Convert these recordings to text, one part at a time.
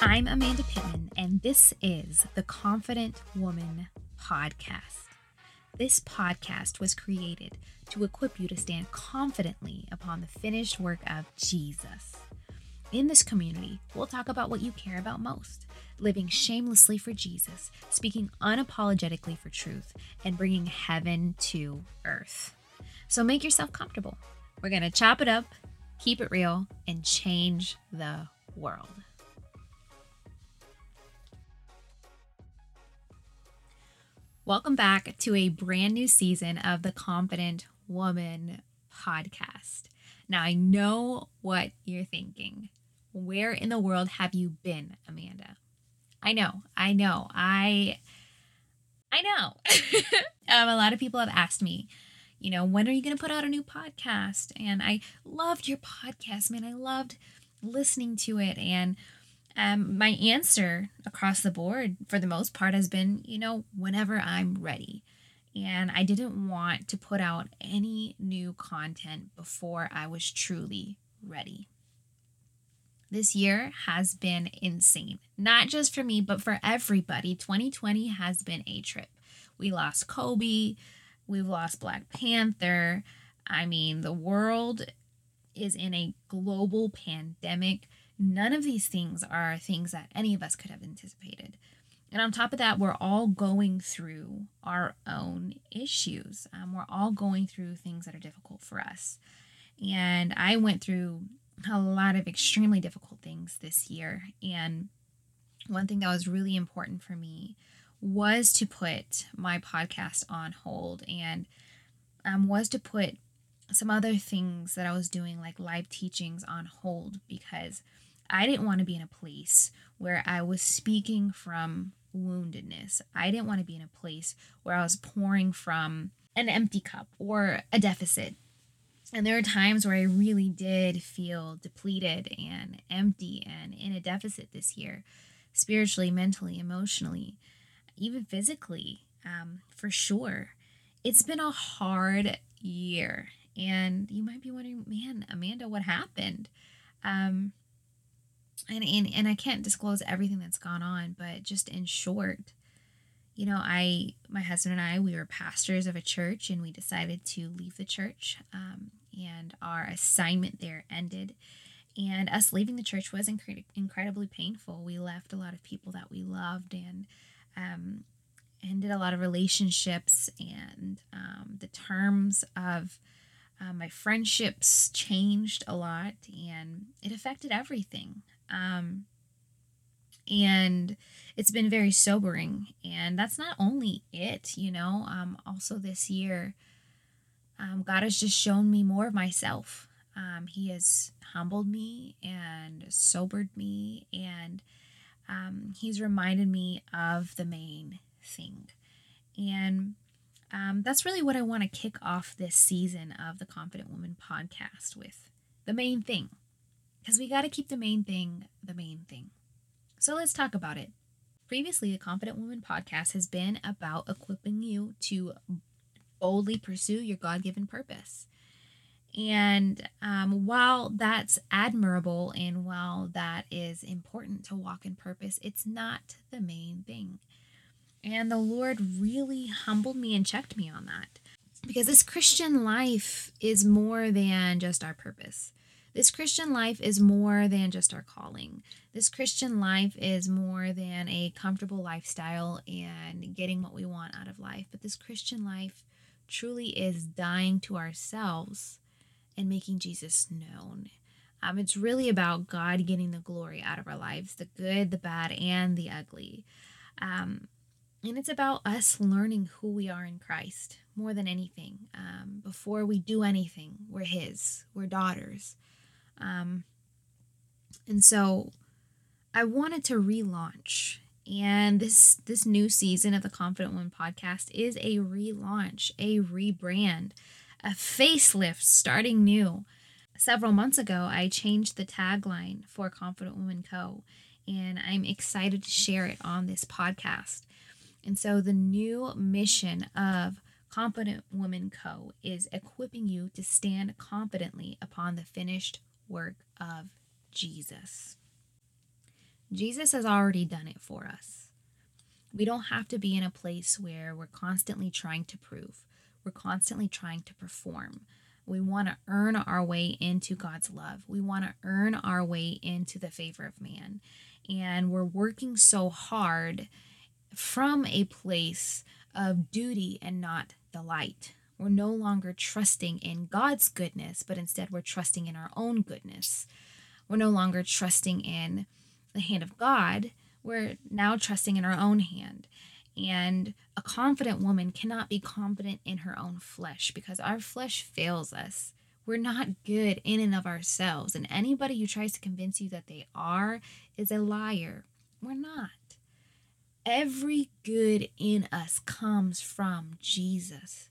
I'm Amanda Pittman, and this is the Confident Woman Podcast. This podcast was created to equip you to stand confidently upon the finished work of Jesus. In this community, we'll talk about what you care about most living shamelessly for Jesus, speaking unapologetically for truth, and bringing heaven to earth. So make yourself comfortable. We're going to chop it up, keep it real, and change the world. Welcome back to a brand new season of the Confident Woman podcast. Now, I know what you're thinking. Where in the world have you been, Amanda? I know, I know, I, I know. um, a lot of people have asked me, you know, when are you going to put out a new podcast? And I loved your podcast, man. I loved listening to it and um, my answer across the board, for the most part, has been, you know, whenever I'm ready. And I didn't want to put out any new content before I was truly ready. This year has been insane, not just for me, but for everybody. 2020 has been a trip. We lost Kobe, we've lost Black Panther. I mean, the world is in a global pandemic None of these things are things that any of us could have anticipated. And on top of that, we're all going through our own issues. Um, we're all going through things that are difficult for us. And I went through a lot of extremely difficult things this year. And one thing that was really important for me was to put my podcast on hold and um, was to put some other things that I was doing, like live teachings, on hold because I didn't want to be in a place where I was speaking from woundedness. I didn't want to be in a place where I was pouring from an empty cup or a deficit. And there are times where I really did feel depleted and empty and in a deficit this year, spiritually, mentally, emotionally, even physically, um, for sure. It's been a hard year. And you might be wondering, man, Amanda, what happened? Um, and, and and I can't disclose everything that's gone on, but just in short, you know, I my husband and I we were pastors of a church, and we decided to leave the church, um, and our assignment there ended. And us leaving the church was incre- incredibly painful. We left a lot of people that we loved, and um, ended a lot of relationships, and um, the terms of uh, my friendships changed a lot, and it affected everything. Um, and it's been very sobering. And that's not only it, you know, um, also this year, um, God has just shown me more of myself. Um, he has humbled me and sobered me, and um, He's reminded me of the main thing. And um, that's really what I want to kick off this season of the Confident Woman podcast with the main thing because we got to keep the main thing the main thing. So let's talk about it. Previously, the Confident Woman podcast has been about equipping you to boldly pursue your God given purpose. And um, while that's admirable and while that is important to walk in purpose, it's not the main thing. And the Lord really humbled me and checked me on that. Because this Christian life is more than just our purpose. This Christian life is more than just our calling. This Christian life is more than a comfortable lifestyle and getting what we want out of life. But this Christian life truly is dying to ourselves and making Jesus known. Um, it's really about God getting the glory out of our lives the good, the bad, and the ugly. Um, and it's about us learning who we are in Christ more than anything. Um, before we do anything, we're His, we're daughters. Um, and so I wanted to relaunch. And this this new season of the Confident Woman podcast is a relaunch, a rebrand, a facelift starting new. Several months ago, I changed the tagline for Confident Woman Co. And I'm excited to share it on this podcast. And so the new mission of Confident Woman Co. is equipping you to stand confidently upon the finished work of Jesus. Jesus has already done it for us. We don't have to be in a place where we're constantly trying to prove, we're constantly trying to perform. We want to earn our way into God's love. We want to earn our way into the favor of man. And we're working so hard from a place of duty and not delight. We're no longer trusting in God's goodness, but instead we're trusting in our own goodness. We're no longer trusting in the hand of God. We're now trusting in our own hand. And a confident woman cannot be confident in her own flesh because our flesh fails us. We're not good in and of ourselves. And anybody who tries to convince you that they are is a liar. We're not. Every good in us comes from Jesus.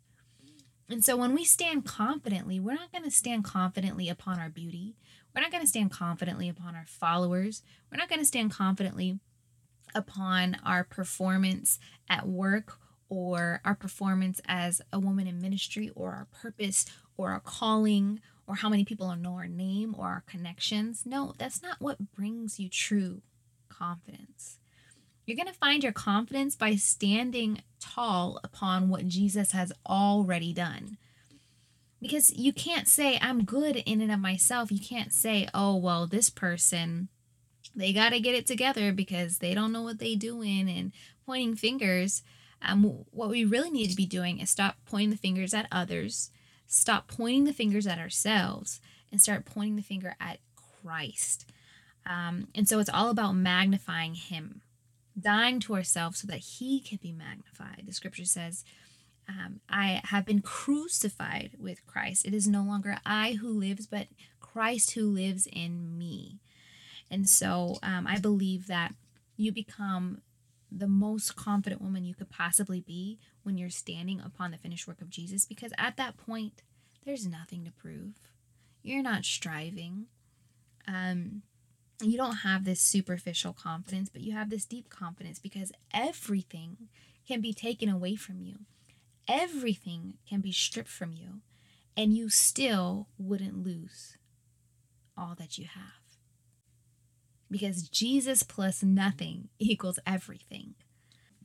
And so when we stand confidently, we're not going to stand confidently upon our beauty. We're not going to stand confidently upon our followers. We're not going to stand confidently upon our performance at work or our performance as a woman in ministry or our purpose or our calling or how many people know our name or our connections. No, that's not what brings you true confidence. You're going to find your confidence by standing tall upon what Jesus has already done. Because you can't say, I'm good in and of myself. You can't say, oh, well, this person, they got to get it together because they don't know what they're doing and pointing fingers. Um, what we really need to be doing is stop pointing the fingers at others, stop pointing the fingers at ourselves, and start pointing the finger at Christ. Um, and so it's all about magnifying Him dying to ourselves so that he can be magnified. The scripture says, um, I have been crucified with Christ. It is no longer I who lives, but Christ who lives in me. And so um, I believe that you become the most confident woman you could possibly be when you're standing upon the finished work of Jesus, because at that point, there's nothing to prove. You're not striving. Um, you don't have this superficial confidence, but you have this deep confidence because everything can be taken away from you. Everything can be stripped from you, and you still wouldn't lose all that you have. Because Jesus plus nothing equals everything.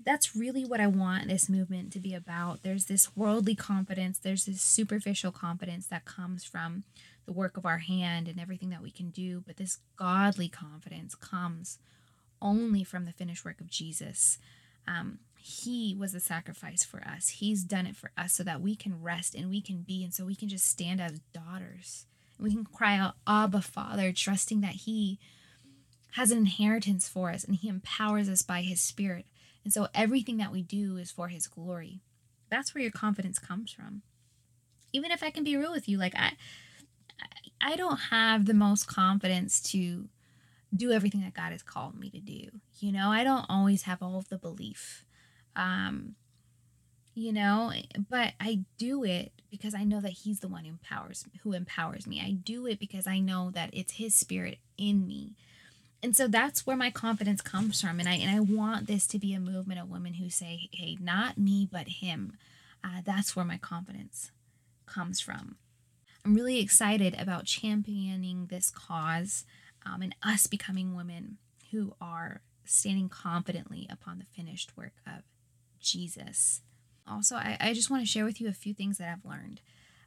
That's really what I want this movement to be about. There's this worldly confidence, there's this superficial confidence that comes from the work of our hand and everything that we can do, but this godly confidence comes only from the finished work of Jesus. Um, he was the sacrifice for us. He's done it for us so that we can rest and we can be, and so we can just stand as daughters. We can cry out, Abba, Father, trusting that He has an inheritance for us and He empowers us by His Spirit. And so everything that we do is for His glory. That's where your confidence comes from. Even if I can be real with you, like I, I don't have the most confidence to do everything that God has called me to do. You know, I don't always have all of the belief. Um, you know, but I do it because I know that he's the one who empowers who empowers me. I do it because I know that it's his spirit in me. And so that's where my confidence comes from and I and I want this to be a movement of women who say, "Hey, not me, but him." Uh, that's where my confidence comes from. I'm really excited about championing this cause um, and us becoming women who are standing confidently upon the finished work of Jesus. Also, I, I just want to share with you a few things that I've learned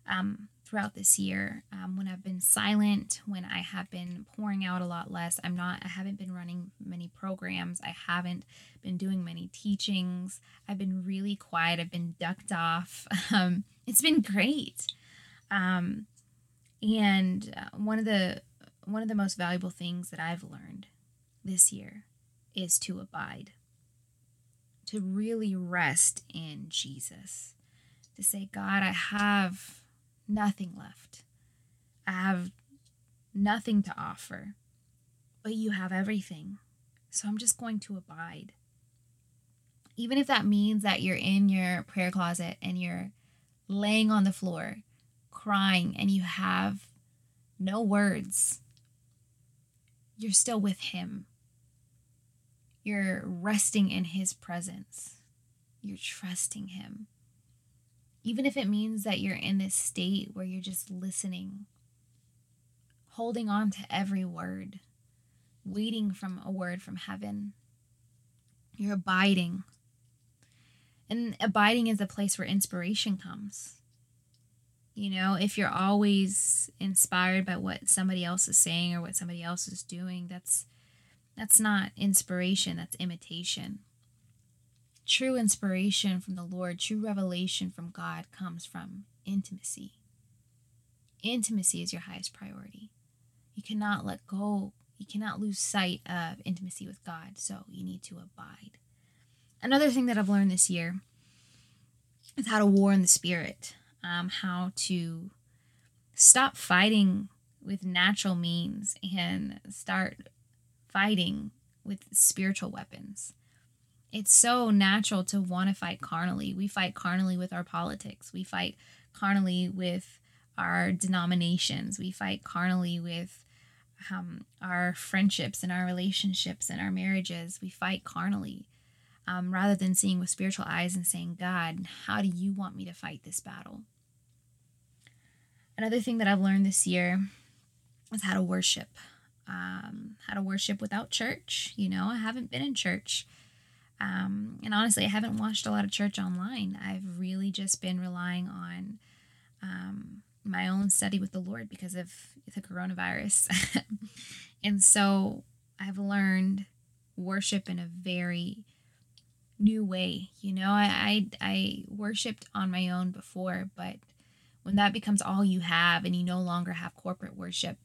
um, throughout this year. Um, when I've been silent, when I have been pouring out a lot less, I'm not, I haven't been running many programs, I haven't been doing many teachings, I've been really quiet, I've been ducked off. Um, it's been great. Um, and uh, one of the one of the most valuable things that I've learned this year is to abide. To really rest in Jesus. To say, God, I have nothing left. I have nothing to offer, but you have everything. So I'm just going to abide. Even if that means that you're in your prayer closet and you're laying on the floor crying and you have no words, you're still with Him. You're resting in His presence. You're trusting Him. Even if it means that you're in this state where you're just listening, holding on to every word, waiting from a word from heaven. You're abiding. And abiding is the place where inspiration comes. You know, if you're always inspired by what somebody else is saying or what somebody else is doing, that's that's not inspiration, that's imitation. True inspiration from the Lord, true revelation from God comes from intimacy. Intimacy is your highest priority. You cannot let go, you cannot lose sight of intimacy with God, so you need to abide. Another thing that I've learned this year is how to war in the spirit um, how to stop fighting with natural means and start fighting with spiritual weapons. It's so natural to want to fight carnally. We fight carnally with our politics. We fight carnally with our denominations. We fight carnally with um, our friendships and our relationships and our marriages. We fight carnally um, rather than seeing with spiritual eyes and saying, God, how do you want me to fight this battle? Another thing that I've learned this year is how to worship. Um, how to worship without church. You know, I haven't been in church. Um, and honestly, I haven't watched a lot of church online. I've really just been relying on um, my own study with the Lord because of the coronavirus. and so I've learned worship in a very new way. You know, I, I, I worshiped on my own before, but when that becomes all you have and you no longer have corporate worship,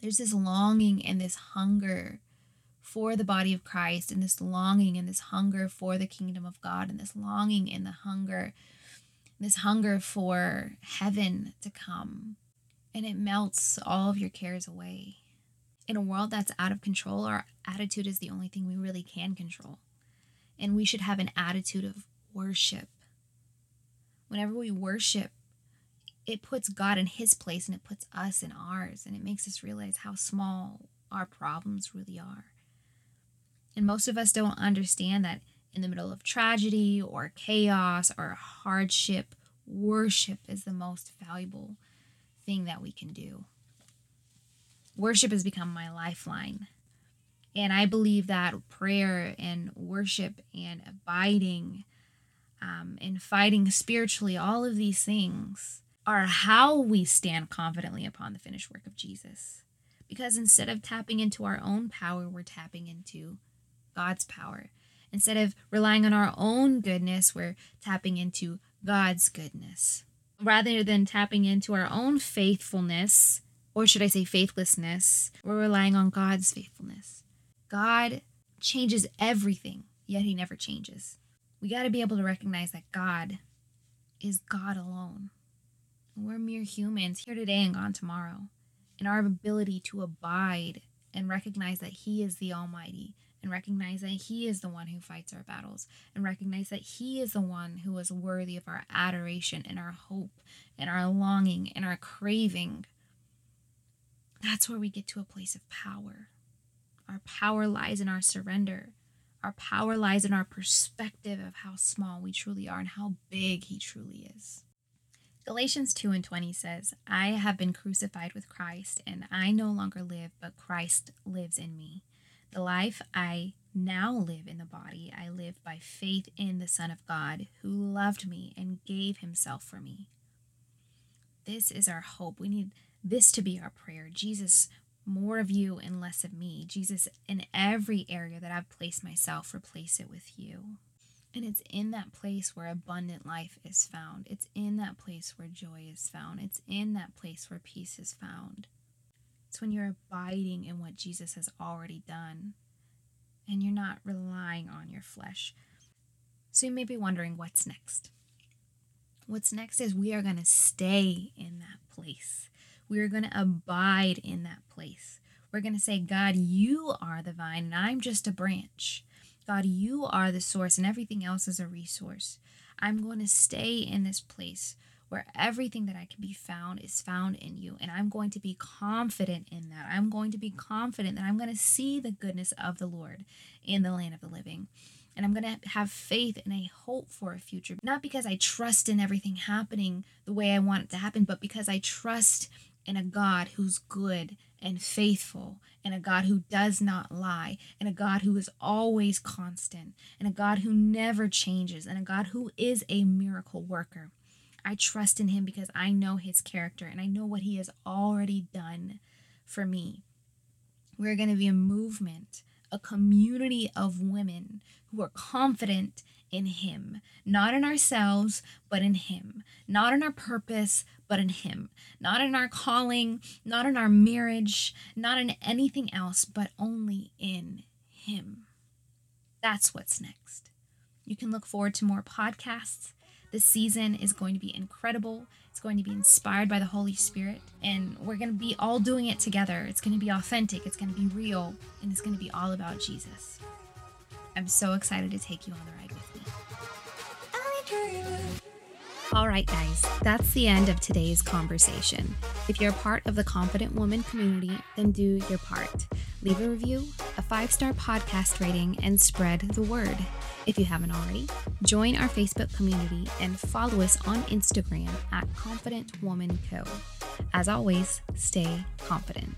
there's this longing and this hunger for the body of Christ and this longing and this hunger for the kingdom of God and this longing and the hunger, this hunger for heaven to come. And it melts all of your cares away. In a world that's out of control, our attitude is the only thing we really can control. And we should have an attitude of worship. Whenever we worship, it puts God in his place and it puts us in ours and it makes us realize how small our problems really are. And most of us don't understand that in the middle of tragedy or chaos or hardship, worship is the most valuable thing that we can do. Worship has become my lifeline. And I believe that prayer and worship and abiding um, and fighting spiritually, all of these things are how we stand confidently upon the finished work of Jesus. Because instead of tapping into our own power, we're tapping into God's power. Instead of relying on our own goodness, we're tapping into God's goodness. Rather than tapping into our own faithfulness, or should I say faithlessness, we're relying on God's faithfulness. God changes everything, yet he never changes. We got to be able to recognize that God is God alone. We're mere humans here today and gone tomorrow. And our ability to abide and recognize that He is the Almighty, and recognize that He is the one who fights our battles, and recognize that He is the one who is worthy of our adoration and our hope and our longing and our craving. That's where we get to a place of power. Our power lies in our surrender. Our power lies in our perspective of how small we truly are and how big He truly is. Galatians 2 and 20 says, I have been crucified with Christ, and I no longer live, but Christ lives in me. The life I now live in the body, I live by faith in the Son of God, who loved me and gave himself for me. This is our hope. We need this to be our prayer. Jesus, more of you and less of me. Jesus, in every area that I've placed myself, replace it with you. And it's in that place where abundant life is found. It's in that place where joy is found. It's in that place where peace is found. It's when you're abiding in what Jesus has already done and you're not relying on your flesh. So you may be wondering what's next. What's next is we are going to stay in that place. We are going to abide in that place. We're going to say, God, you are the vine and I'm just a branch. God, you are the source and everything else is a resource. I'm going to stay in this place where everything that I can be found is found in you. And I'm going to be confident in that. I'm going to be confident that I'm going to see the goodness of the Lord in the land of the living. And I'm going to have faith and a hope for a future, not because I trust in everything happening the way I want it to happen, but because I trust in a God who's good and faithful, and a God who does not lie, and a God who is always constant, and a God who never changes, and a God who is a miracle worker. I trust in him because I know his character and I know what he has already done for me. We're going to be a movement, a community of women who are confident in Him, not in ourselves, but in Him, not in our purpose, but in Him, not in our calling, not in our marriage, not in anything else, but only in Him. That's what's next. You can look forward to more podcasts. This season is going to be incredible. It's going to be inspired by the Holy Spirit, and we're going to be all doing it together. It's going to be authentic, it's going to be real, and it's going to be all about Jesus. I'm so excited to take you on the ride with me. All right, guys, that's the end of today's conversation. If you're a part of the Confident Woman community, then do your part. Leave a review, a five star podcast rating, and spread the word. If you haven't already, join our Facebook community and follow us on Instagram at Confident Woman Co. As always, stay confident.